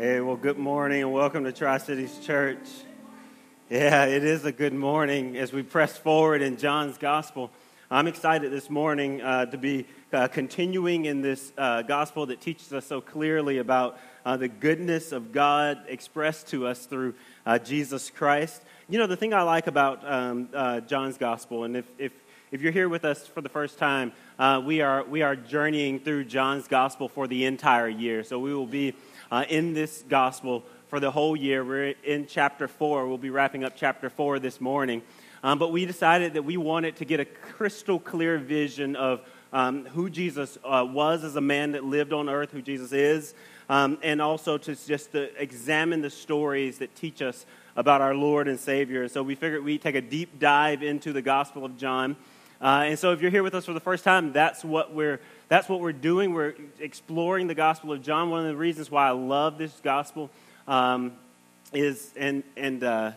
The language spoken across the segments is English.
Hey, well, good morning and welcome to Tri Cities Church. Yeah, it is a good morning as we press forward in John's Gospel. I'm excited this morning uh, to be uh, continuing in this uh, gospel that teaches us so clearly about uh, the goodness of God expressed to us through uh, Jesus Christ. You know, the thing I like about um, uh, John's Gospel, and if, if, if you're here with us for the first time, we, are, we are journeying through John's Gospel for the entire year. So we will be uh, in this gospel for the whole year. We're in chapter 4. We'll be wrapping up chapter 4 this morning. Um, but we decided that we wanted to get a crystal clear vision of um, who Jesus uh, was as a man that lived on earth, who Jesus is, um, and also to just to examine the stories that teach us about our Lord and Savior. And so we figured we'd take a deep dive into the Gospel of John. Uh, and so if you're here with us for the first time, that's what we're that's what we're doing. We're exploring the Gospel of John. One of the reasons why I love this Gospel um, is, and, and uh,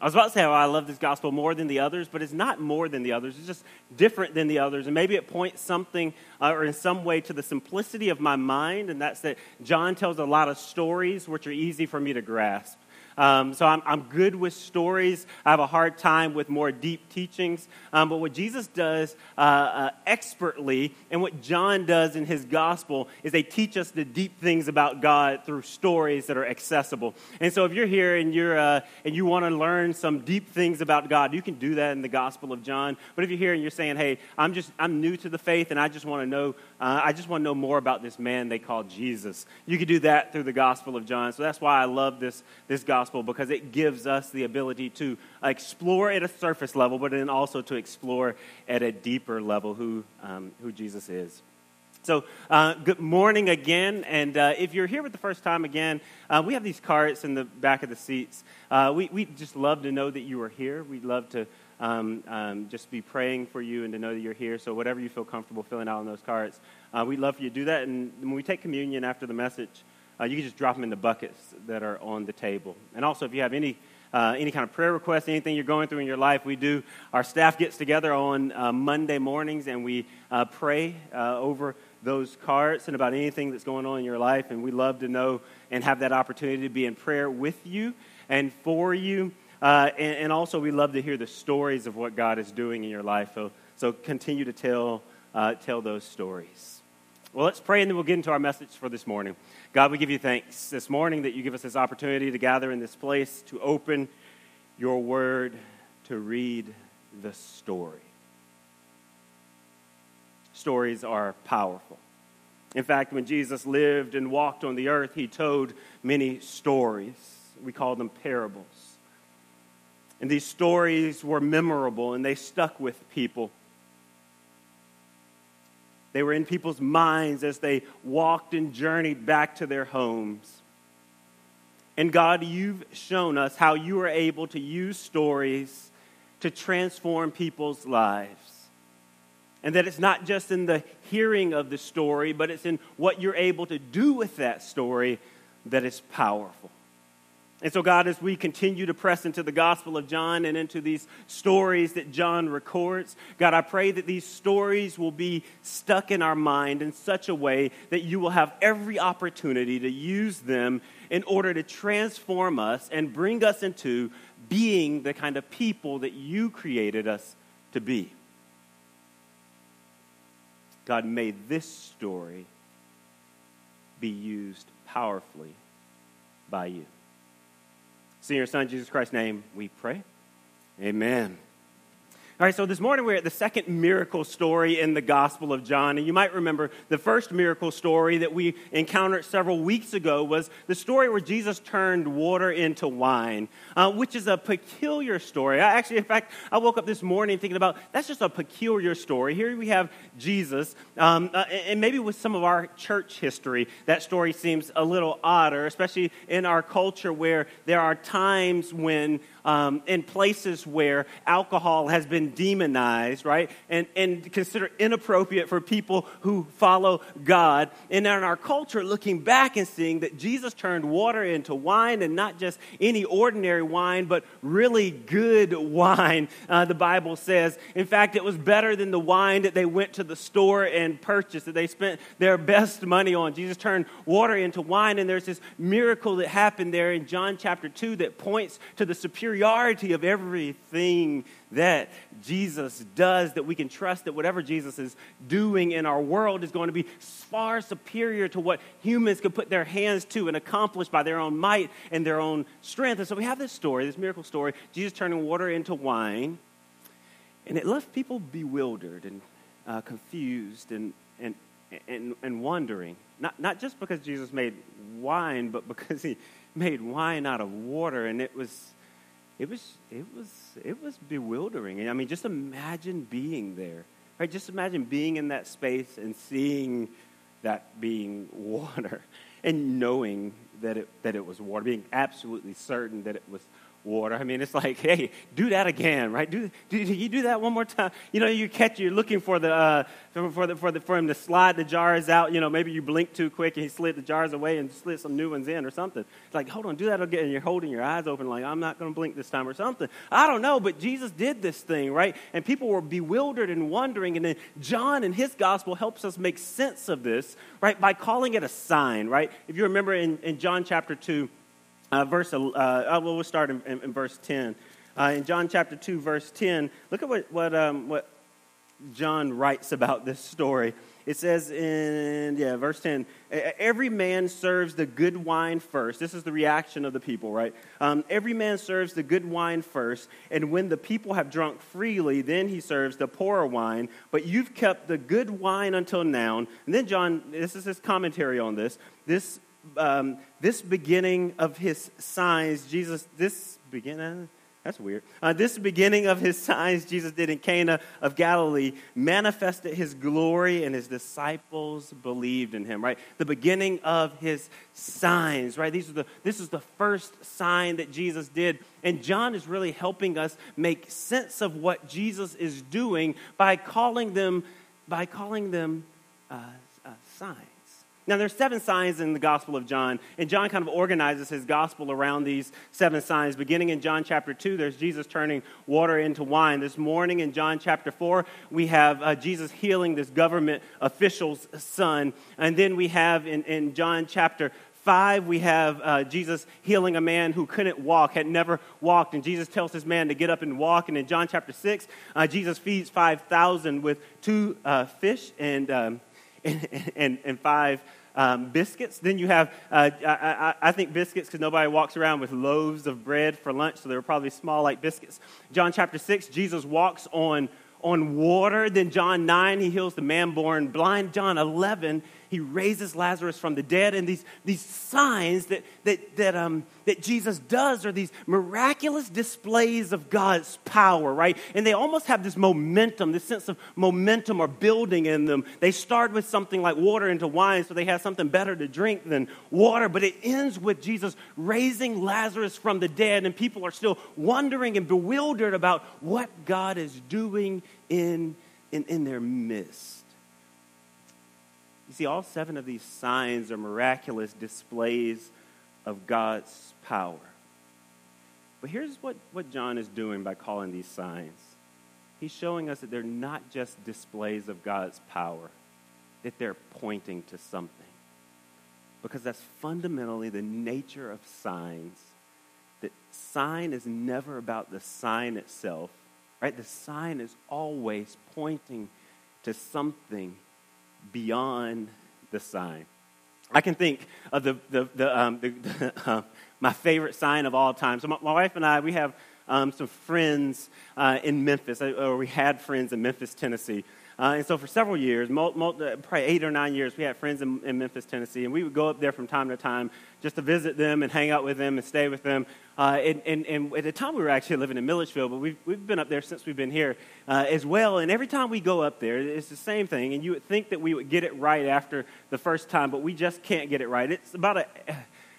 I was about to say oh, I love this Gospel more than the others, but it's not more than the others. It's just different than the others. And maybe it points something uh, or in some way to the simplicity of my mind, and that's that John tells a lot of stories which are easy for me to grasp. Um, so I'm, I'm good with stories. I have a hard time with more deep teachings. Um, but what Jesus does uh, uh, expertly and what John does in his gospel is they teach us the deep things about God through stories that are accessible. And so if you're here and, you're, uh, and you want to learn some deep things about God, you can do that in the gospel of John. But if you're here and you're saying, hey, I'm just I'm new to the faith and I just want to know uh, I just want to know more about this man they call Jesus. You can do that through the Gospel of John. So that's why I love this, this gospel because it gives us the ability to explore at a surface level, but then also to explore at a deeper level who, um, who Jesus is. So, uh, good morning again. And uh, if you're here for the first time again, uh, we have these cards in the back of the seats. Uh, we, we just love to know that you are here. We'd love to um, um, just be praying for you and to know that you're here. So, whatever you feel comfortable filling out on those cards, uh, we'd love for you to do that. And when we take communion after the message, uh, you can just drop them in the buckets that are on the table. And also, if you have any uh, any kind of prayer requests, anything you're going through in your life, we do. Our staff gets together on uh, Monday mornings and we uh, pray uh, over those cards and about anything that's going on in your life. And we love to know and have that opportunity to be in prayer with you and for you. Uh, and, and, also, we love to hear the stories of what God is doing in your life. So, so continue to tell, uh, tell those stories. Well, let's pray and then we'll get into our message for this morning. God, we give you thanks this morning that you give us this opportunity to gather in this place, to open your word, to read the story. Stories are powerful. In fact, when Jesus lived and walked on the earth, he told many stories. We call them parables. And these stories were memorable and they stuck with people. They were in people's minds as they walked and journeyed back to their homes. And God, you've shown us how you are able to use stories to transform people's lives. And that it's not just in the hearing of the story, but it's in what you're able to do with that story that is powerful. And so, God, as we continue to press into the Gospel of John and into these stories that John records, God, I pray that these stories will be stuck in our mind in such a way that you will have every opportunity to use them in order to transform us and bring us into being the kind of people that you created us to be. God, may this story be used powerfully by you. In your Son, Jesus Christ's name, we pray. Amen. All right, so this morning we're at the second miracle story in the Gospel of John. And you might remember the first miracle story that we encountered several weeks ago was the story where Jesus turned water into wine, uh, which is a peculiar story. I actually, in fact, I woke up this morning thinking about that's just a peculiar story. Here we have Jesus, um, uh, and maybe with some of our church history, that story seems a little odder, especially in our culture where there are times when um, in places where alcohol has been demonized, right? And, and considered inappropriate for people who follow God. And in our culture, looking back and seeing that Jesus turned water into wine and not just any ordinary wine, but really good wine, uh, the Bible says. In fact, it was better than the wine that they went to the store and purchased, that they spent their best money on. Jesus turned water into wine, and there's this miracle that happened there in John chapter 2 that points to the superiority of everything that Jesus does, that we can trust that whatever Jesus is doing in our world is going to be far superior to what humans could put their hands to and accomplish by their own might and their own strength. And so we have this story, this miracle story, Jesus turning water into wine, and it left people bewildered and uh, confused and, and, and, and wondering. Not, not just because Jesus made wine, but because he made wine out of water, and it was it was it was it was bewildering. I mean, just imagine being there. Right? Just imagine being in that space and seeing that being water and knowing that it that it was water, being absolutely certain that it was water. I mean, it's like, hey, do that again, right? Do, do you do that one more time? You know, you catch, you're looking for the, uh, for the, for the, for him to slide the jars out. You know, maybe you blink too quick and he slid the jars away and slid some new ones in or something. It's like, hold on, do that again. And you're holding your eyes open, like, I'm not going to blink this time or something. I don't know, but Jesus did this thing, right? And people were bewildered and wondering. And then John in his gospel helps us make sense of this, right, by calling it a sign, right? If you remember in, in John chapter 2, uh, verse, uh, uh, well, we'll start in, in, in verse 10. Uh, in John chapter 2, verse 10, look at what, what, um, what John writes about this story. It says in, yeah, verse 10, every man serves the good wine first. This is the reaction of the people, right? Um, every man serves the good wine first, and when the people have drunk freely, then he serves the poorer wine. But you've kept the good wine until now. And then John, this is his commentary on this. This um, this beginning of his signs, Jesus, this beginning, that's weird. Uh, this beginning of his signs Jesus did in Cana of Galilee manifested his glory, and his disciples believed in him, right? The beginning of his signs, right? These are the, this is the first sign that Jesus did. And John is really helping us make sense of what Jesus is doing by calling them, by calling them uh, uh, signs. Now, there's seven signs in the Gospel of John, and John kind of organizes his gospel around these seven signs. Beginning in John chapter 2, there's Jesus turning water into wine. This morning in John chapter 4, we have uh, Jesus healing this government official's son. And then we have in, in John chapter 5, we have uh, Jesus healing a man who couldn't walk, had never walked, and Jesus tells this man to get up and walk. And in John chapter 6, uh, Jesus feeds 5,000 with two uh, fish and, um, and, and, and, five um, biscuits. Then you have, uh, I, I, I, think biscuits because nobody walks around with loaves of bread for lunch, so they were probably small like biscuits. John chapter 6, Jesus walks on, on water. Then John 9, he heals the man born blind. John 11, he raises Lazarus from the dead. And these, these signs that, that, that, um, that Jesus does are these miraculous displays of God's power, right? And they almost have this momentum, this sense of momentum or building in them. They start with something like water into wine, so they have something better to drink than water, but it ends with Jesus raising Lazarus from the dead, and people are still wondering and bewildered about what God is doing in, in, in their midst. See, all seven of these signs are miraculous displays of God's power. But here's what, what John is doing by calling these signs he's showing us that they're not just displays of God's power, that they're pointing to something. Because that's fundamentally the nature of signs. That sign is never about the sign itself, right? The sign is always pointing to something beyond the sign. I can think of the, the, the, um, the, uh, my favorite sign of all time. So, my, my wife and I, we have um, some friends uh, in Memphis, uh, or we had friends in Memphis, Tennessee. Uh, and so for several years, uh, probably eight or nine years, we had friends in, in, Memphis, Tennessee, and we would go up there from time to time just to visit them and hang out with them and stay with them. Uh, and, and, and, at the time, we were actually living in Milledgeville, but we've, we've been up there since we've been here uh, as well. And every time we go up there, it's the same thing. And you would think that we would get it right after the first time, but we just can't get it right. It's about a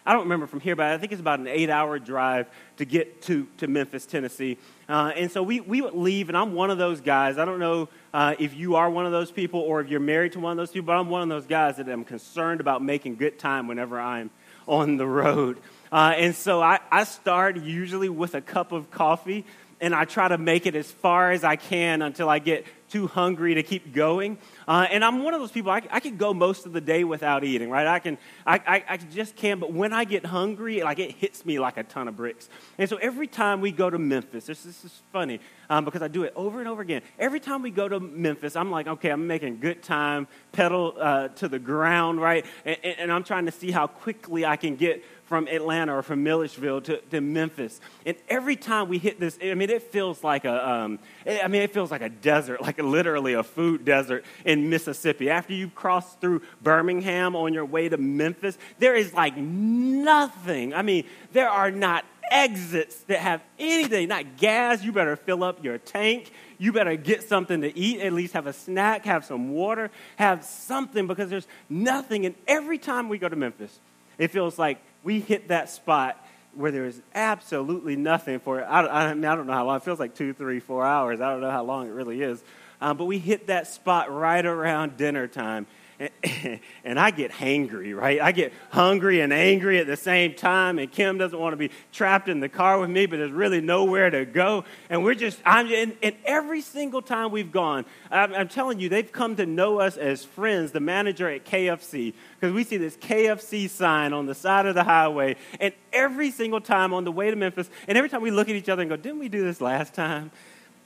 I don't remember from here, but I think it's about an eight hour drive to get to, to Memphis, Tennessee. Uh, and so we, we would leave, and I'm one of those guys. I don't know uh, if you are one of those people or if you're married to one of those people, but I'm one of those guys that am concerned about making good time whenever I'm on the road. Uh, and so I, I start usually with a cup of coffee and I try to make it as far as I can until I get too hungry to keep going. Uh, and I'm one of those people, I, I can go most of the day without eating, right? I can, I, I, I just can't. but when I get hungry, like it hits me like a ton of bricks. And so every time we go to Memphis, this, this is funny um, because I do it over and over again. Every time we go to Memphis, I'm like, okay, I'm making good time, pedal uh, to the ground, right? And, and I'm trying to see how quickly I can get from Atlanta or from Milledgeville to, to Memphis. And every time we hit this, I mean, it feels like a, um, I mean, it feels like a desert, like literally a food desert in Mississippi. After you cross through Birmingham on your way to Memphis, there is like nothing. I mean, there are not exits that have anything, not gas. You better fill up your tank. You better get something to eat, at least have a snack, have some water, have something because there's nothing. And every time we go to Memphis, it feels like we hit that spot where there is absolutely nothing for it. I, I, I, mean, I don't know how long. It feels like two, three, four hours. I don't know how long it really is. Um, but we hit that spot right around dinner time. and I get hangry, right? I get hungry and angry at the same time, and Kim doesn't want to be trapped in the car with me, but there's really nowhere to go. And we're just, I'm, and, and every single time we've gone, I'm, I'm, telling you, they've come to know us as friends, the manager at KFC, because we see this KFC sign on the side of the highway, and every single time on the way to Memphis, and every time we look at each other and go, didn't we do this last time?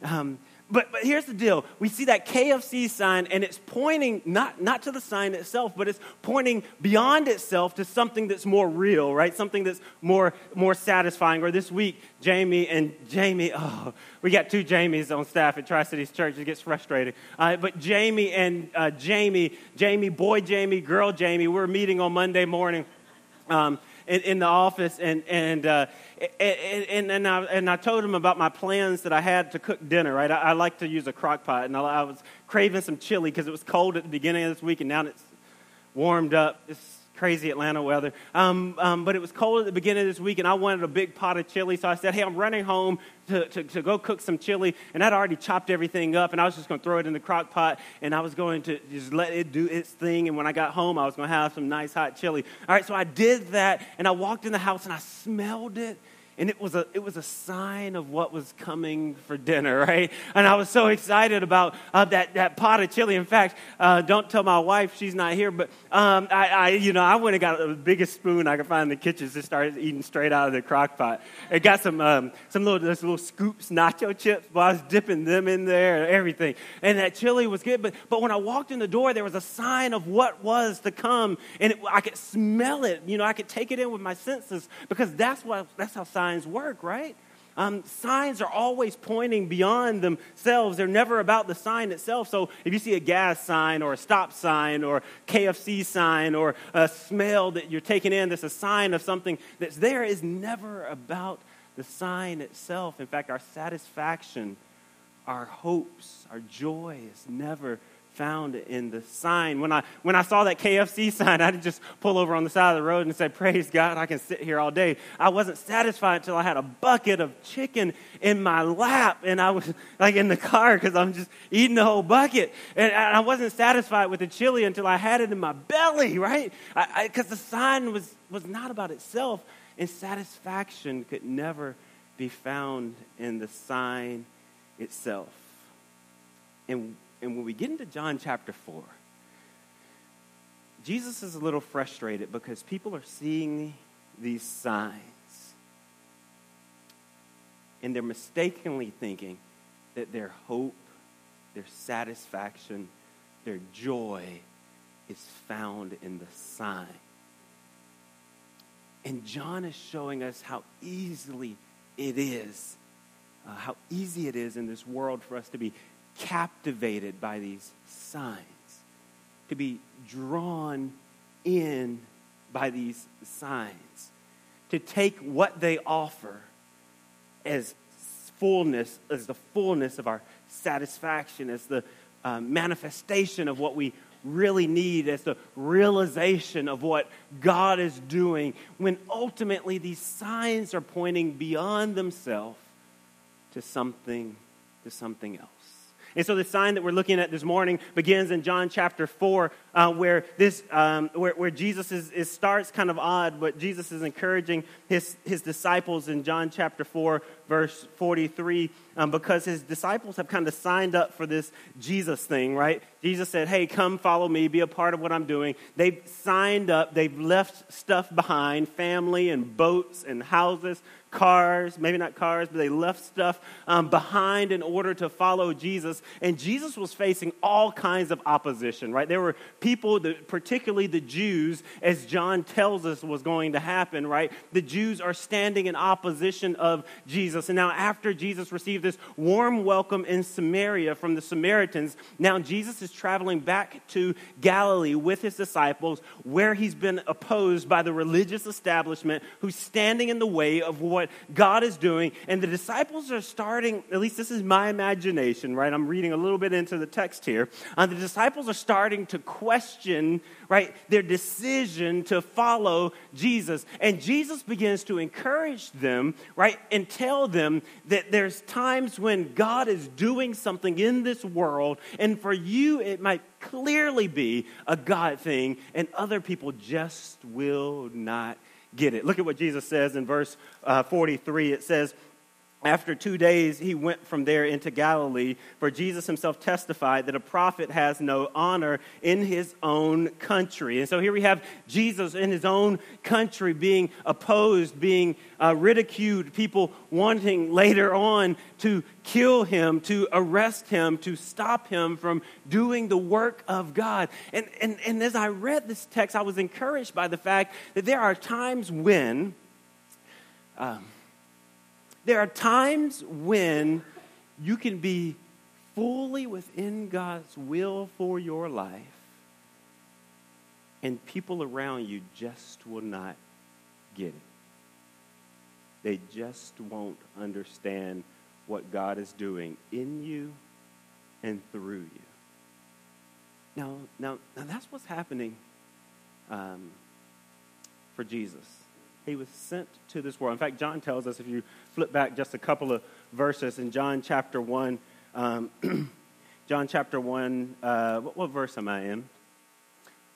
Um, but, but here's the deal we see that KFC sign, and it's pointing not, not to the sign itself, but it's pointing beyond itself to something that's more real, right? Something that's more, more satisfying. Or this week, Jamie and Jamie, oh, we got two Jamies on staff at Tri Cities Church. It gets frustrating. Uh, but Jamie and uh, Jamie, Jamie, boy Jamie, girl Jamie, we we're meeting on Monday morning. Um, in, in, the office, and, and uh, and, and, I, and I told him about my plans that I had to cook dinner, right? I, I like to use a crock pot, and I, I was craving some chili because it was cold at the beginning of this week, and now it's warmed up. It's crazy Atlanta weather. Um, um, but it was cold at the beginning of this week, and I wanted a big pot of chili, so I said, hey, I'm running home to, to, to go cook some chili, and I'd already chopped everything up, and I was just going to throw it in the crock pot, and I was going to just let it do its thing, and when I got home, I was going to have some nice hot chili. All right, so I did that, and I walked in the house, and I smelled it, and it was a it was a sign of what was coming for dinner, right? And I was so excited about uh, that that pot of chili. In fact, uh, don't tell my wife she's not here, but um, I, I, you know I went and got the biggest spoon I could find in the kitchen. Just started eating straight out of the crock pot. It got some um, some little those little scoops nacho chips, but I was dipping them in there, and everything. And that chili was good. But but when I walked in the door, there was a sign of what was to come, and it, I could smell it. You know, I could take it in with my senses because that's what that's how signs work, right? Um, signs are always pointing beyond themselves. They're never about the sign itself. So if you see a gas sign or a stop sign or KFC sign or a smell that you're taking in that's a sign of something that's there, is never about the sign itself. In fact, our satisfaction, our hopes, our joy is never found in the sign. When I, when I saw that KFC sign, I didn't just pull over on the side of the road and say, Praise God, I can sit here all day. I wasn't satisfied until I had a bucket of chicken in my lap and I was like in the car because I'm just eating the whole bucket. And I wasn't satisfied with the chili until I had it in my belly, right? Because the sign was, was not about itself, and satisfaction could never be found in the sign itself. And and when we get into John chapter 4, Jesus is a little frustrated because people are seeing these signs and they're mistakenly thinking that their hope, their satisfaction, their joy is found in the sign. And John is showing us how easily it is, uh, how easy it is in this world for us to be captivated by these signs, to be drawn in by these signs, to take what they offer as fullness, as the fullness of our satisfaction, as the uh, manifestation of what we really need as the realization of what God is doing when ultimately these signs are pointing beyond themselves to something to something else. And so the sign that we're looking at this morning begins in John chapter 4, uh, where, this, um, where, where Jesus is, starts kind of odd, but Jesus is encouraging his, his disciples in John chapter 4, verse 43, um, because his disciples have kind of signed up for this Jesus thing, right? Jesus said, Hey, come follow me, be a part of what I'm doing. They've signed up, they've left stuff behind family and boats and houses cars, maybe not cars, but they left stuff um, behind in order to follow Jesus. And Jesus was facing all kinds of opposition, right? There were people, particularly the Jews, as John tells us was going to happen, right? The Jews are standing in opposition of Jesus. And now, after Jesus received this warm welcome in Samaria from the Samaritans, now Jesus is traveling back to Galilee with his disciples, where he's been opposed by the religious establishment who's standing in the way of what what God is doing. And the disciples are starting, at least this is my imagination, right? I'm reading a little bit into the text here. Uh, the disciples are starting to question, right, their decision to follow Jesus. And Jesus begins to encourage them, right, and tell them that there's times when God is doing something in this world, and for you, it might clearly be a God thing, and other people just will not get it. Look at what Jesus says in verse uh, 43. It says, after two days, he went from there into Galilee, for Jesus himself testified that a prophet has no honor in his own country. And so here we have Jesus in his own country being opposed, being uh, ridiculed, people wanting later on to kill him, to arrest him, to stop him from doing the work of God. And, and, and as I read this text, I was encouraged by the fact that there are times when. Um, there are times when you can be fully within God's will for your life, and people around you just will not get it. They just won't understand what God is doing in you and through you. Now, now, now that's what's happening um, for Jesus. He was sent to this world. In fact, John tells us, if you flip back just a couple of verses in John chapter 1, um, John chapter 1, uh, what, what verse am I in?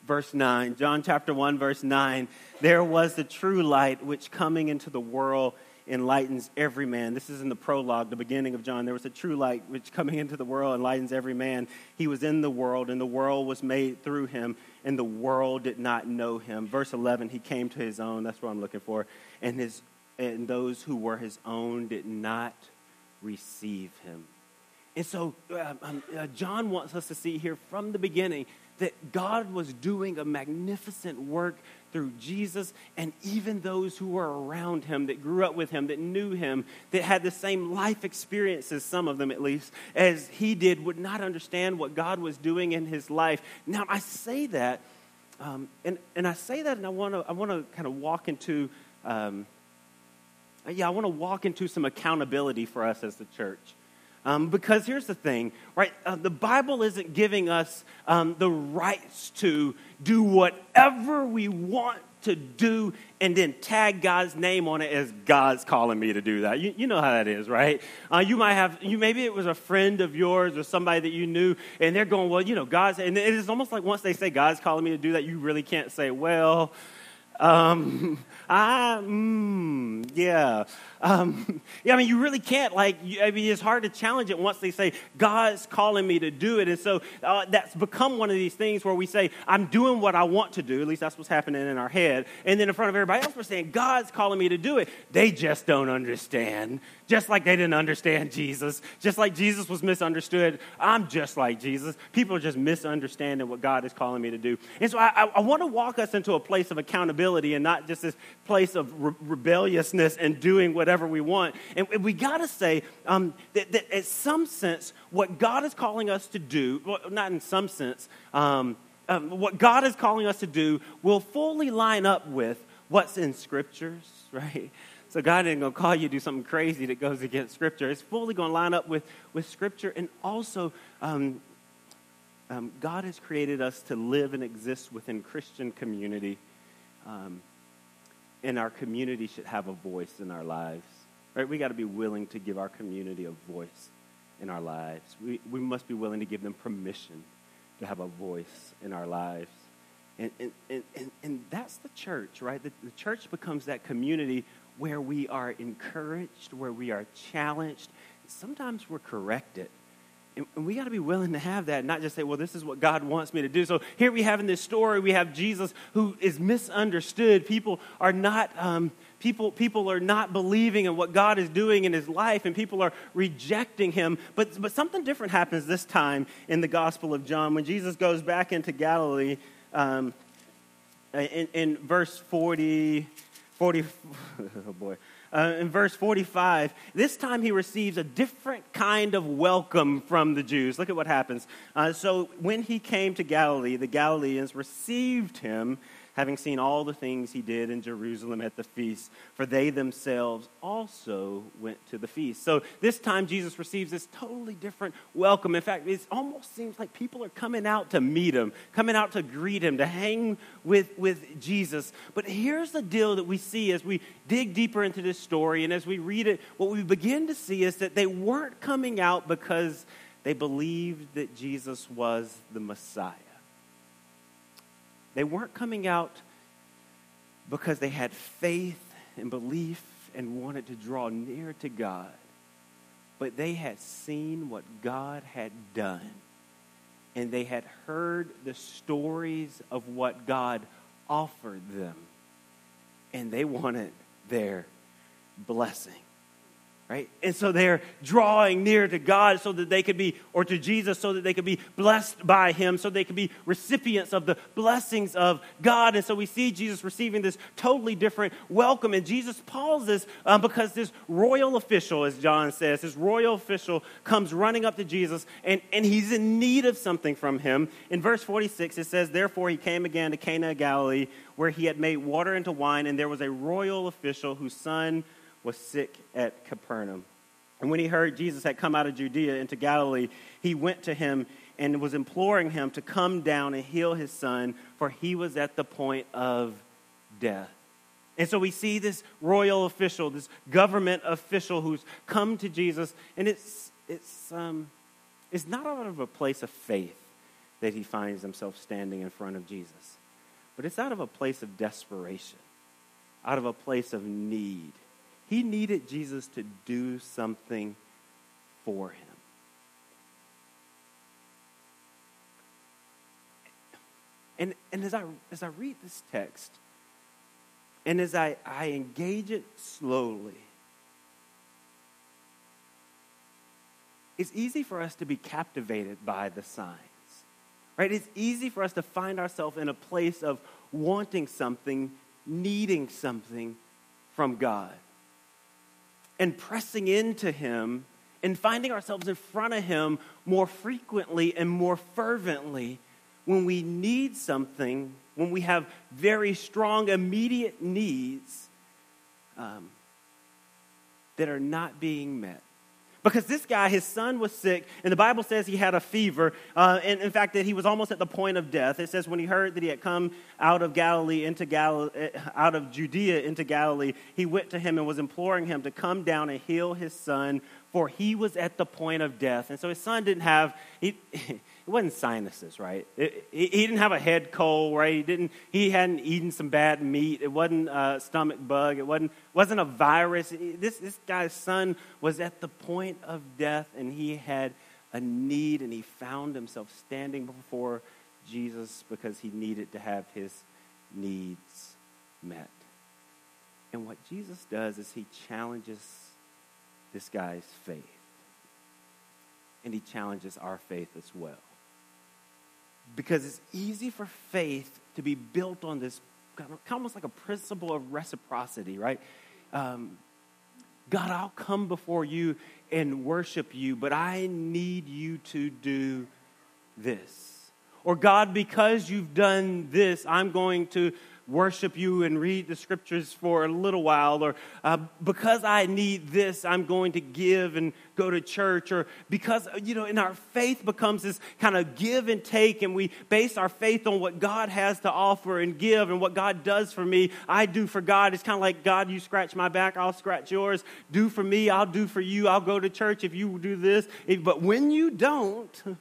Verse 9. John chapter 1, verse 9. There was the true light which coming into the world enlightens every man. This is in the prologue, the beginning of John. There was a true light which coming into the world enlightens every man. He was in the world, and the world was made through him, and the world did not know him. Verse 11, he came to his own. That's what I'm looking for. And, his, and those who were his own did not receive him. And so uh, um, uh, John wants us to see here from the beginning that God was doing a magnificent work through Jesus and even those who were around him, that grew up with him, that knew him, that had the same life experiences, some of them at least, as he did, would not understand what God was doing in his life. Now, I say that, um, and, and I say that, and I want to I wanna kind of walk into. Um, yeah, I want to walk into some accountability for us as the church. Um, because here's the thing, right? Uh, the Bible isn't giving us um, the rights to do whatever we want to do and then tag God's name on it as God's calling me to do that. You, you know how that is, right? Uh, you might have, you maybe it was a friend of yours or somebody that you knew, and they're going, well, you know, God's, and it is almost like once they say God's calling me to do that, you really can't say, well, um, I, mm, yeah. Um, yeah, I mean, you really can't, like, you, I mean, it's hard to challenge it once they say, God's calling me to do it. And so uh, that's become one of these things where we say, I'm doing what I want to do. At least that's what's happening in our head. And then in front of everybody else, we're saying, God's calling me to do it. They just don't understand. Just like they didn't understand Jesus. Just like Jesus was misunderstood. I'm just like Jesus. People are just misunderstanding what God is calling me to do. And so I, I, want to walk us into a place of accountability and not just this place of re- rebelliousness and doing whatever whatever we want. And we got to say um, that, that, in some sense, what God is calling us to do, well, not in some sense, um, um, what God is calling us to do will fully line up with what's in scriptures, right? So God ain't going to call you to do something crazy that goes against Scripture. It's fully going to line up with, with Scripture and also um, um, God has created us to live and exist within Christian community. Um, and our community should have a voice in our lives. Right? We got to be willing to give our community a voice in our lives. We, we must be willing to give them permission to have a voice in our lives. And, and, and, and, and that's the church, right? The, the church becomes that community where we are encouraged, where we are challenged. Sometimes we're corrected. And we got to be willing to have that, not just say, well, this is what God wants me to do. So here we have in this story, we have Jesus who is misunderstood. People are not, um, people, people are not believing in what God is doing in his life, and people are rejecting him. But, but something different happens this time in the Gospel of John. When Jesus goes back into Galilee, um, in, in verse 40, 40 oh boy, uh, in verse 45, this time he receives a different kind of welcome from the Jews. Look at what happens. Uh, so when he came to Galilee, the Galileans received him having seen all the things he did in Jerusalem at the feast, for they themselves also went to the feast. So this time Jesus receives this totally different welcome. In fact, it almost seems like people are coming out to meet him, coming out to greet him, to hang with, with Jesus. But here's the deal that we see as we dig deeper into this story and as we read it, what we begin to see is that they weren't coming out because they believed that Jesus was the Messiah. They weren't coming out because they had faith and belief and wanted to draw near to God, but they had seen what God had done. And they had heard the stories of what God offered them. And they wanted their blessing right? And so they're drawing near to God so that they could be, or to Jesus so that they could be blessed by Him, so they could be recipients of the blessings of God. And so we see Jesus receiving this totally different welcome. And Jesus pauses um, because this royal official, as John says, this royal official comes running up to Jesus and, and he's in need of something from him. In verse 46, it says, Therefore he came again to Cana of Galilee, where he had made water into wine, and there was a royal official whose son was sick at Capernaum. And when he heard Jesus had come out of Judea into Galilee, he went to him and was imploring him to come down and heal his son, for he was at the point of death. And so we see this royal official, this government official who's come to Jesus, and it's, it's, um, it's not out of a place of faith that he finds himself standing in front of Jesus, but it's out of a place of desperation, out of a place of need. He needed Jesus to do something for him. And, and as, I, as I read this text, and as I, I engage it slowly, it's easy for us to be captivated by the signs, right? It's easy for us to find ourselves in a place of wanting something, needing something from God and pressing into Him and finding ourselves in front of Him more frequently and more fervently when we need something, when we have very strong, immediate needs um, that are not being met. Because this guy, his son was sick, and the Bible says he had a fever, uh, and in fact, that he was almost at the point of death. It says when he heard that he had come out of Galilee into Galilee, eh, out of Judea into Galilee, he went to him and was imploring him to come down and heal his son, for he was at the point of death. And so his son didn't have, he, it wasn't sinuses, right? It, he, he didn't have a head cold, right? He didn't. He hadn't eaten some bad meat. It wasn't a stomach bug. It wasn't wasn't a virus. This this guy's son was at the point of death, and he had a need, and he found himself standing before Jesus because he needed to have his needs met. And what Jesus does is he challenges this guy's faith. And he challenges our faith as well because it's easy for faith to be built on this almost like a principle of reciprocity, right? Um, God, I'll come before you and worship you, but I need you to do this. Or, God, because you've done this, I'm going to worship you and read the scriptures for a little while, or uh, because I need this, I'm going to give and go to church, or because, you know, and our faith becomes this kind of give and take, and we base our faith on what God has to offer and give and what God does for me. I do for God. It's kind of like, God, you scratch my back, I'll scratch yours. Do for me, I'll do for you. I'll go to church if you do this. But when you don't,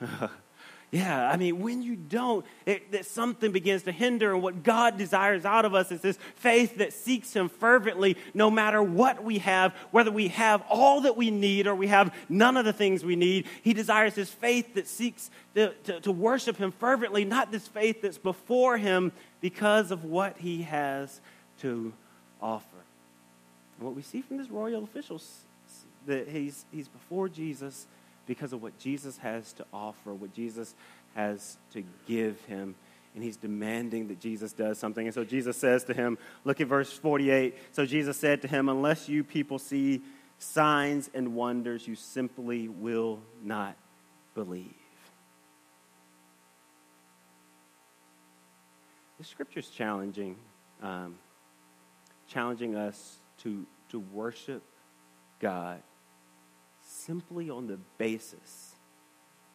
Yeah, I mean, when you don't, it, that something begins to hinder, and what God desires out of us is this faith that seeks Him fervently, no matter what we have, whether we have all that we need or we have none of the things we need. He desires this faith that seeks to, to, to worship Him fervently, not this faith that's before Him because of what He has to offer. And what we see from this royal official that he's, he's before Jesus because of what Jesus has to offer, what Jesus has to give him. And he's demanding that Jesus does something. And so Jesus says to him, look at verse 48. So Jesus said to him, Unless you people see signs and wonders, you simply will not believe. The scripture is challenging, um, challenging us to, to worship God simply on the basis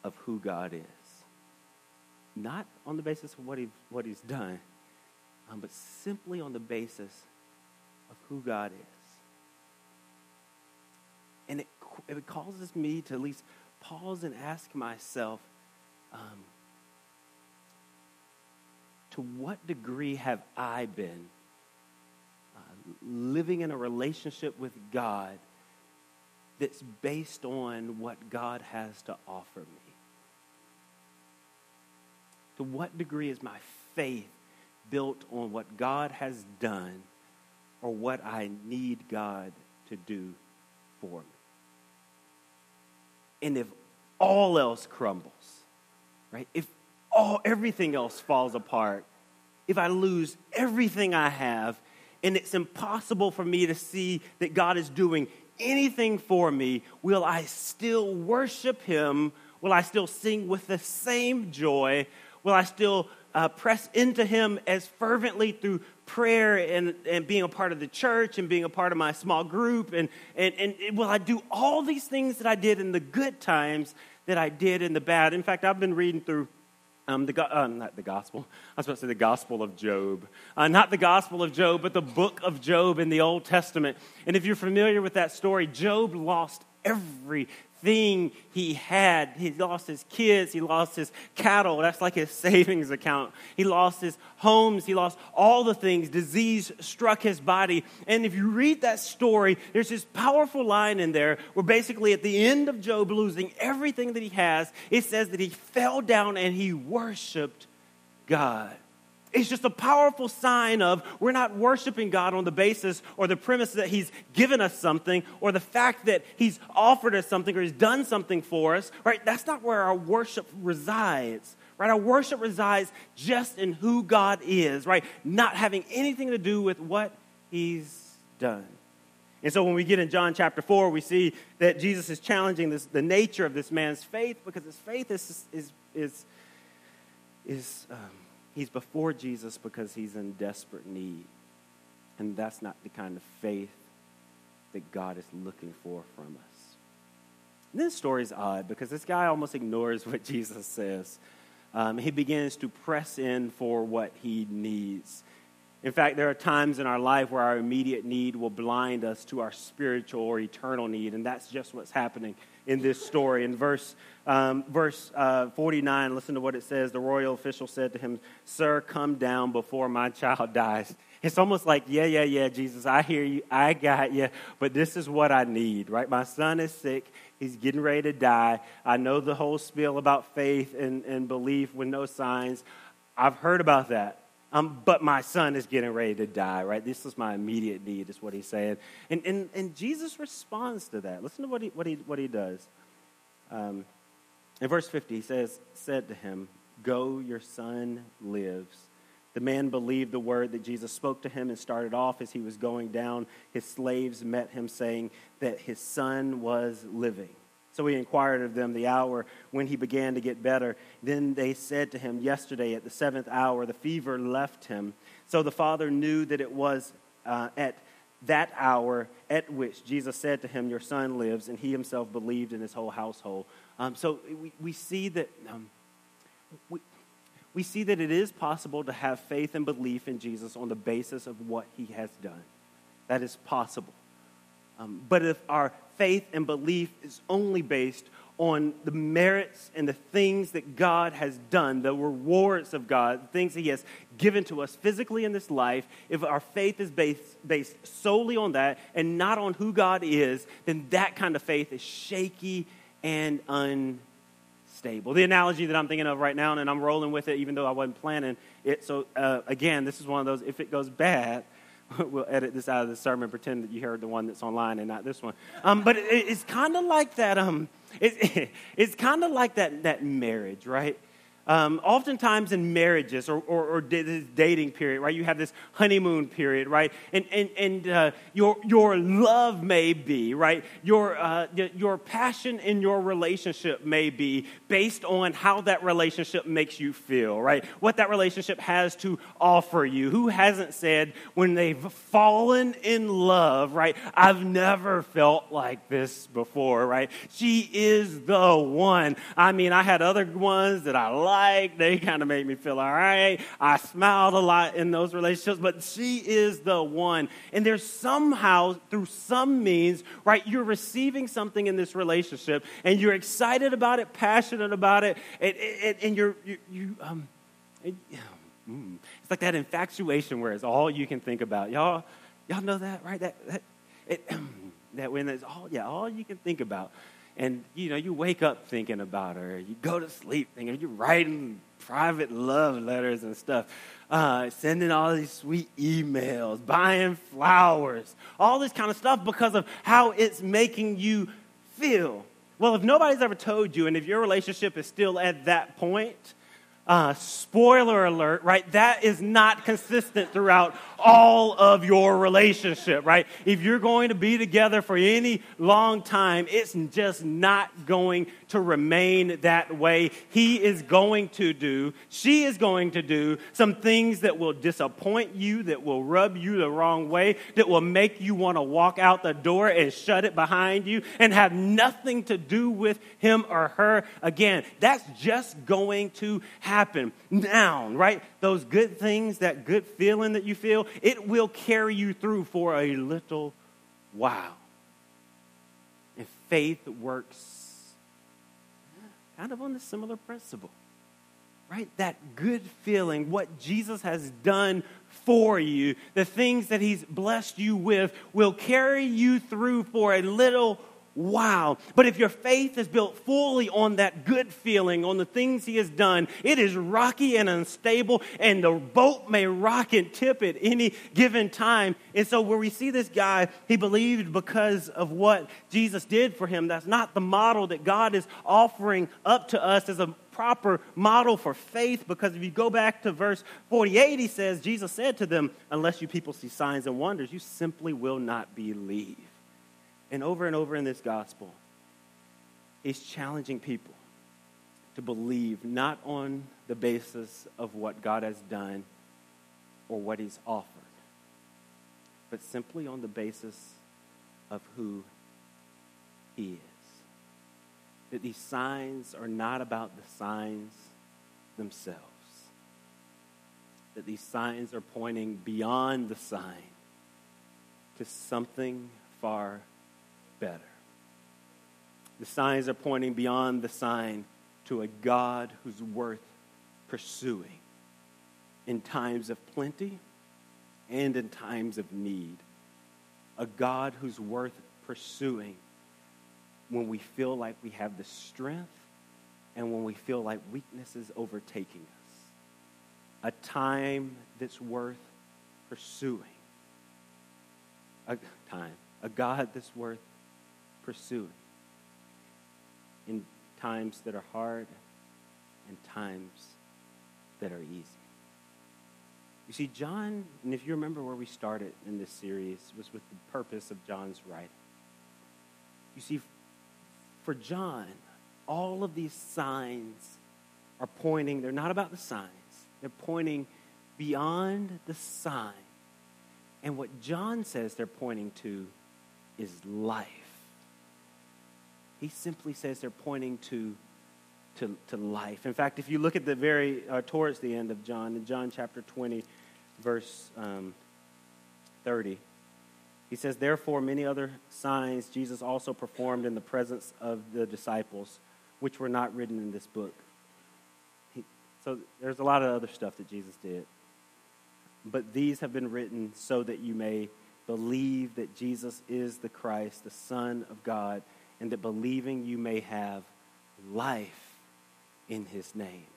of who God is. Not on the basis of what, he, what He's done, um, but simply on the basis of who God is. And it, it causes me to at least pause and ask myself um, to what degree have I been uh, living in a relationship with God? That's based on what God has to offer me? To what degree is my faith built on what God has done or what I need God to do for me? And if all else crumbles, right? If all everything else falls apart, if I lose everything I have, and it's impossible for me to see that God is doing anything for me, will I still worship him? Will I still sing with the same joy? Will I still uh, press into him as fervently through prayer and, and being a part of the church and being a part of my small group? And, and, and will I do all these things that I did in the good times that I did in the bad? In fact, I've been reading through um, the, uh, not the gospel. I was about to say the gospel of Job. Uh, not the gospel of Job, but the book of Job in the Old Testament. And if you're familiar with that story, Job lost every thing he had. He lost his kids, he lost his cattle. That's like his savings account. He lost his homes, he lost all the things. Disease struck his body. And if you read that story, there's this powerful line in there where basically at the end of Job losing everything that he has, it says that he fell down and he worshiped God. It's just a powerful sign of we're not worshiping God on the basis or the premise that He's given us something or the fact that He's offered us something or He's done something for us, right? That's not where our worship resides, right? Our worship resides just in who God is, right? Not having anything to do with what He's done. And so when we get in John chapter 4, we see that Jesus is challenging this, the nature of this man's faith because his faith is, is, is, is um, He's before Jesus because he's in desperate need. And that's not the kind of faith that God is looking for from us. And this story is odd because this guy almost ignores what Jesus says. Um, he begins to press in for what he needs. In fact, there are times in our life where our immediate need will blind us to our spiritual or eternal need, and that's just what's happening in this story. In verse, um, verse uh, 49, listen to what it says. The royal official said to him, Sir, come down before my child dies. It's almost like, yeah, yeah, yeah, Jesus, I hear you. I got you. But this is what I need, right? My son is sick. He's getting ready to die. I know the whole spiel about faith and, and belief with no signs. I've heard about that. Um, but my son is getting ready to die, right? This is my immediate need, is what he's saying. And, and, and Jesus responds to that. Listen to what he, what he, what he does. Um, in verse 50, he says, said to him, Go, your son lives. The man believed the word that Jesus spoke to him and started off as he was going down. His slaves met him, saying that his son was living. So he inquired of them the hour when he began to get better. Then they said to him, Yesterday at the seventh hour, the fever left him. So the father knew that it was uh, at that hour at which Jesus said to him, Your son lives, and he himself believed in his whole household. Um, so we, we see that. Um, we, we see that it is possible to have faith and belief in Jesus on the basis of what he has done. That is possible. Um, but if our faith and belief is only based on the merits and the things that God has done, the rewards of God, the things He has given to us physically in this life, if our faith is based, based solely on that and not on who God is, then that kind of faith is shaky and unstable. The analogy that I'm thinking of right now, and I'm rolling with it even though I wasn't planning it. So, uh, again, this is one of those, if it goes bad, we'll edit this out of the sermon, pretend that you heard the one that's online and not this one. Um, but it, it's kind of like that. Um, it, it's kind of like that, that marriage, right? Um, oftentimes in marriages or, or, or, this dating period, right, you have this honeymoon period, right, and, and, and uh, your, your love may be, right, your, uh, your passion in your relationship may be based on how that relationship makes you feel, right, what that relationship has to offer you. Who hasn't said when they've fallen in love, right, I've never felt like this before, right? She is the one. I mean, I had other ones that I liked like. They kind of made me feel all right. I smiled a lot in those relationships, but she is the one. And there's somehow, through some means, right, you're receiving something in this relationship and you're excited about it, passionate about it, and, and, and you're, you, you um, mm, it's like that infatuation where it's all you can think about. Y'all, y'all know that, right? That, that, it, that when it's all, yeah, all you can think about and you know you wake up thinking about her. You go to sleep thinking you're writing private love letters and stuff uh, sending all these sweet emails buying flowers all this kind of stuff because of how it's making you feel. Well if nobody's ever told you and if your relationship is still at that point uh, spoiler alert, right? That is not consistent throughout all of your relationship, right? If you're going to be together for any long time, it's just not going to remain that way. He is going to do, she is going to do some things that will disappoint you, that will rub you the wrong way, that will make you want to walk out the door and shut it behind you and have nothing to do with him or her again. That's just going to happen. Now, right? Those good things, that good feeling that you feel, it will carry you through for a little while. And faith works kind of on a similar principle, right? That good feeling, what Jesus has done for you, the things that He's blessed you with, will carry you through for a little wow. But if your faith is built fully on that good feeling, on the things He has done, it is rocky and unstable, and the boat may rock and tip at any given time. And so, where we see this guy, he believed because of what Jesus did for him. That's not the model that God is offering up to us as a proper model for faith because if you go back to verse 48, he says, Jesus said to them, Unless you people see signs and wonders, you simply will not believe and over and over in this gospel, he's challenging people to believe not on the basis of what God has done or what he's offered, but simply on the basis of who he is. That these signs are not about the signs themselves, that these signs are pointing beyond the sign to something far better. The signs are pointing beyond the sign to a God who's worth pursuing in times of plenty and in times of need. A God who's worth pursuing when we feel like we have the strength and when we feel like weakness is overtaking us. A time that's worth pursuing. A time. A God that's worth pursuing in times that are hard and times that are easy. You see, John, and if you remember where we started in this series, was with the purpose of John's writing. You see, for John, all of these signs are pointing, they're not about the signs, they're pointing beyond the sign. And what John says they're pointing to is life. He simply says they're pointing to, to, to life. In fact, if you look at the very, uh, towards the end of John, in John chapter 20, verse um, 30, he says, Therefore, many other signs Jesus also performed in the presence of the disciples, which were not written in this book. He, so there's a lot of other stuff that Jesus did. But these have been written so that you may believe that Jesus is the Christ, the Son of God, and that believing you may have life in his name.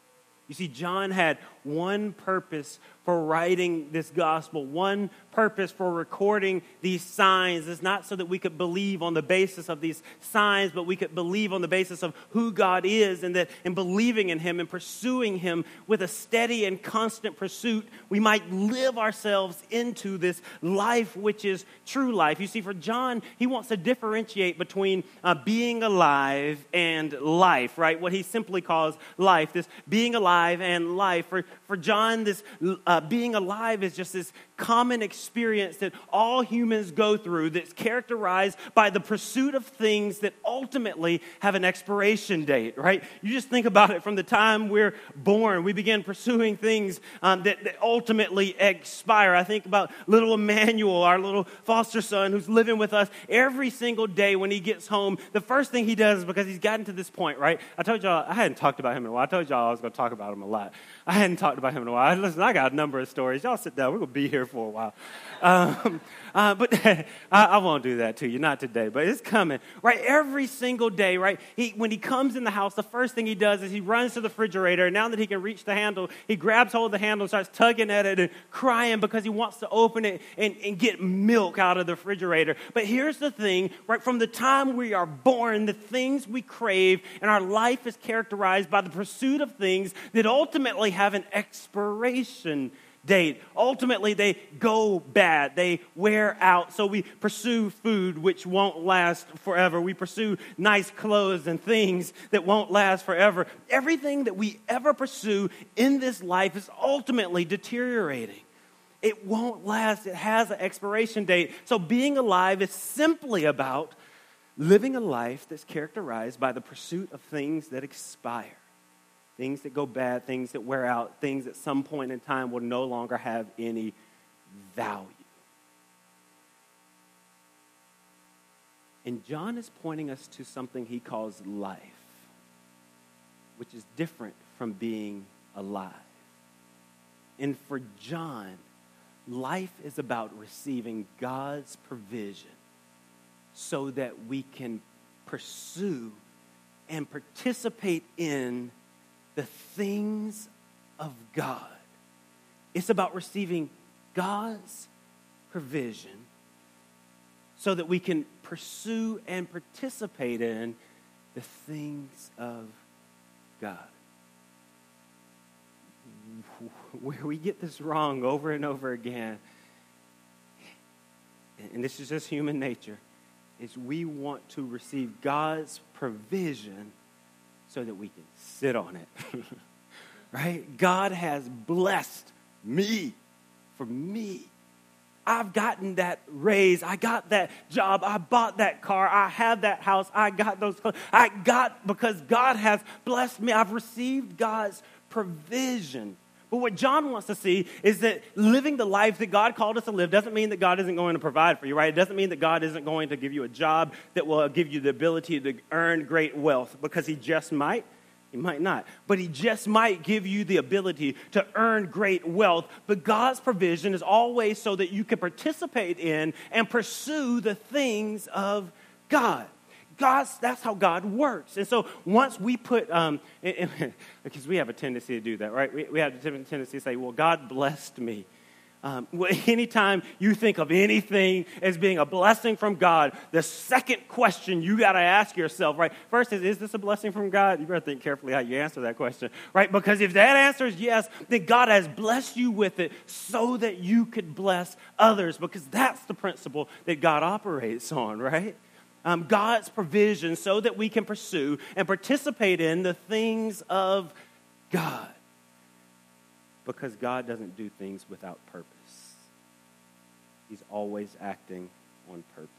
You see, John had one purpose for writing this gospel, one purpose for recording these signs. is not so that we could believe on the basis of these signs, but we could believe on the basis of who God is, and that in believing in Him and pursuing Him with a steady and constant pursuit, we might live ourselves into this life which is true life. You see, for John, he wants to differentiate between uh, being alive and life, right? What he simply calls life, this being alive and life. For, for John, this uh, being alive is just this common experience that all humans go through that's characterized by the pursuit of things that ultimately have an expiration date, right? You just think about it from the time we're born, we begin pursuing things um, that, that ultimately expire. I think about little Emmanuel, our little foster son who's living with us every single day when he gets home. The first thing he does is because he's gotten to this point, right? I told y'all, I hadn't talked about him in a while. I told y'all I was going to talk about him a lot. I hadn't talked about him in a while. Listen, I got a number of stories. Y'all sit down. We're going to be here for a while. Um, uh, but I, I, won't do that to you, not today, but it's coming, right? Every single day, right? He, when he comes in the house, the first thing he does is he runs to the refrigerator. And now that he can reach the handle, he grabs hold of the handle and starts tugging at it and crying because he wants to open it and, and get milk out of the refrigerator. But here's the thing, right? From the time we are born, the things we crave and our life is characterized by the pursuit of things that ultimately have an expiration date. Ultimately, they go bad, they wear out. So we pursue food which won't last forever. We pursue nice clothes and things that won't last forever. Everything that we ever pursue in this life is ultimately deteriorating. It won't last, it has an expiration date. So being alive is simply about living a life that's characterized by the pursuit of things that expire things that go bad, things that wear out, things at some point in time will no longer have any value. And John is pointing us to something he calls life, which is different from being alive. And for John, life is about receiving God's provision so that we can pursue and participate in the things of God. It's about receiving God's provision so that we can pursue and participate in the things of God. Where we get this wrong over and over again, and this is just human nature, is we want to receive God's provision so that we can sit on it. right? God has blessed me for me. I've gotten that raise. I got that job. I bought that car. I have that house. I got those clothes. I got because God has blessed me. I've received God's provision. But what John wants to see is that living the life that God called us to live doesn't mean that God isn't going to provide for you, right? It doesn't mean that God isn't going to give you a job that will give you the ability to earn great wealth because He just might. He might not, but he just might give you the ability to earn great wealth. But God's provision is always so that you can participate in and pursue the things of God. God's, that's how God works. And so once we put, um, because we have a tendency to do that, right? We, we have a tendency to say, well, God blessed me. Um, anytime you think of anything as being a blessing from God, the second question you got to ask yourself, right? First is, is this a blessing from God? You better think carefully how you answer that question, right? Because if that answer is yes, then God has blessed you with it so that you could bless others, because that's the principle that God operates on, right? Um, God's provision so that we can pursue and participate in the things of God. because God doesn't do things without purpose. He's always acting on purpose.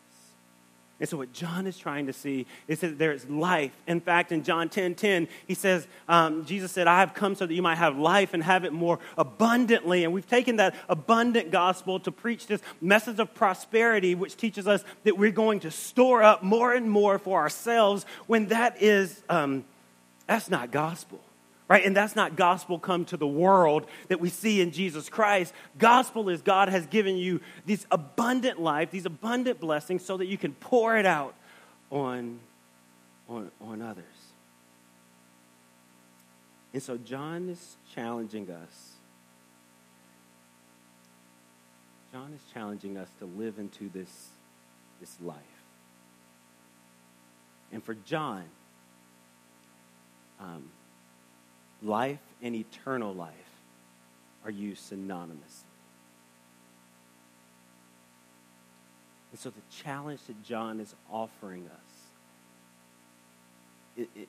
And so, what John is trying to see is that there is life. In fact, in John 10 10, he says, um, Jesus said, I have come so that you might have life and have it more abundantly. And we've taken that abundant gospel to preach this message of prosperity, which teaches us that we're going to store up more and more for ourselves when that is, um, that's not gospel right? And that's not gospel come to the world that we see in Jesus Christ. Gospel is God has given you this abundant life, these abundant blessings, so that you can pour it out on, on, on others. And so John is challenging us. John is challenging us to live into this, this life. And for John, um, life and eternal life are used synonymously. And so the challenge that John is offering us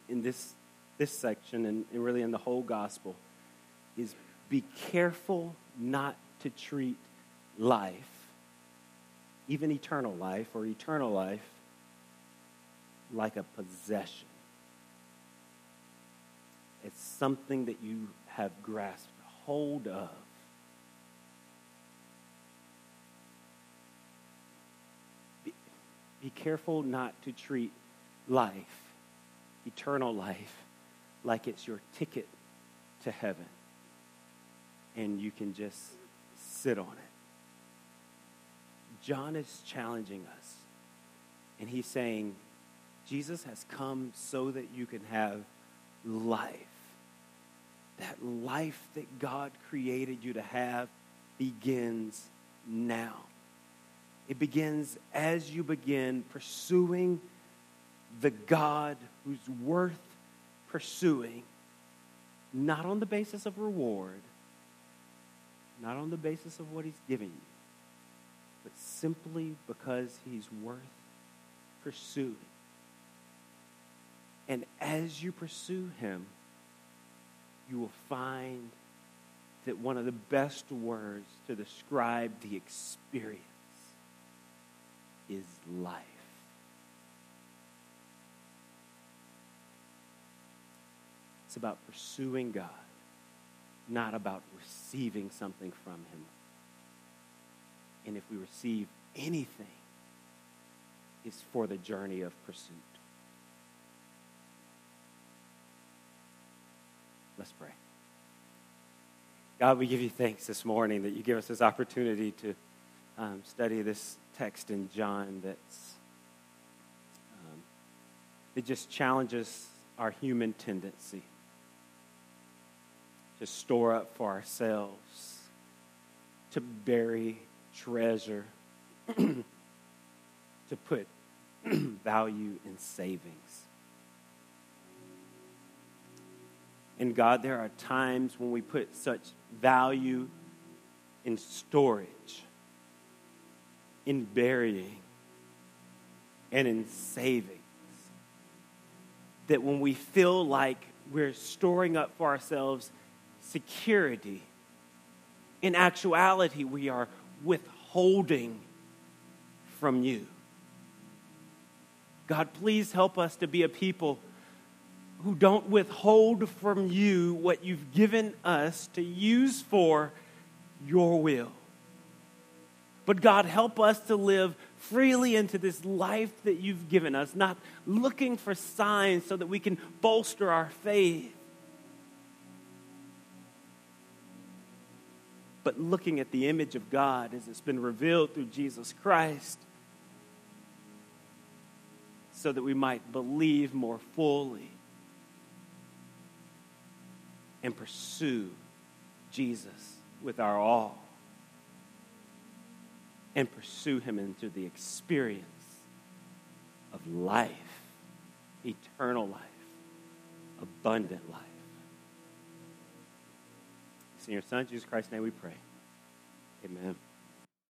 in this, this section and really in the whole gospel is be careful not to treat life, even eternal life or eternal life, like a possession. It's something that you have grasped hold of. Be, be careful not to treat life, eternal life, like it's your ticket to heaven and you can just sit on it. John is challenging us, and he's saying, Jesus has come so that you can have life that life that God created you to have begins now. It begins as you begin pursuing the God who's worth pursuing, not on the basis of reward, not on the basis of what He's giving you, but simply because He's worth pursuing. And as you pursue Him, you will find that one of the best words to describe the experience is life. It's about pursuing God, not about receiving something from Him. And if we receive anything, it's for the journey of pursuit. Let's pray. God, we give you thanks this morning that you give us this opportunity to um, study this text in John that's um, it just challenges our human tendency to store up for ourselves, to bury treasure, to put value in savings. And God, there are times when we put such value in storage, in burying, and in savings that when we feel like we're storing up for ourselves security, in actuality, we are withholding from you. God, please help us to be a people who don't withhold from you what you've given us to use for your will. But God, help us to live freely into this life that you've given us, not looking for signs so that we can bolster our faith, but looking at the image of God as it's been revealed through Jesus Christ so that we might believe more fully and pursue Jesus with our all and pursue him into the experience of life, eternal life, abundant life. It's in your Son, Jesus Christ's name, we pray. Amen.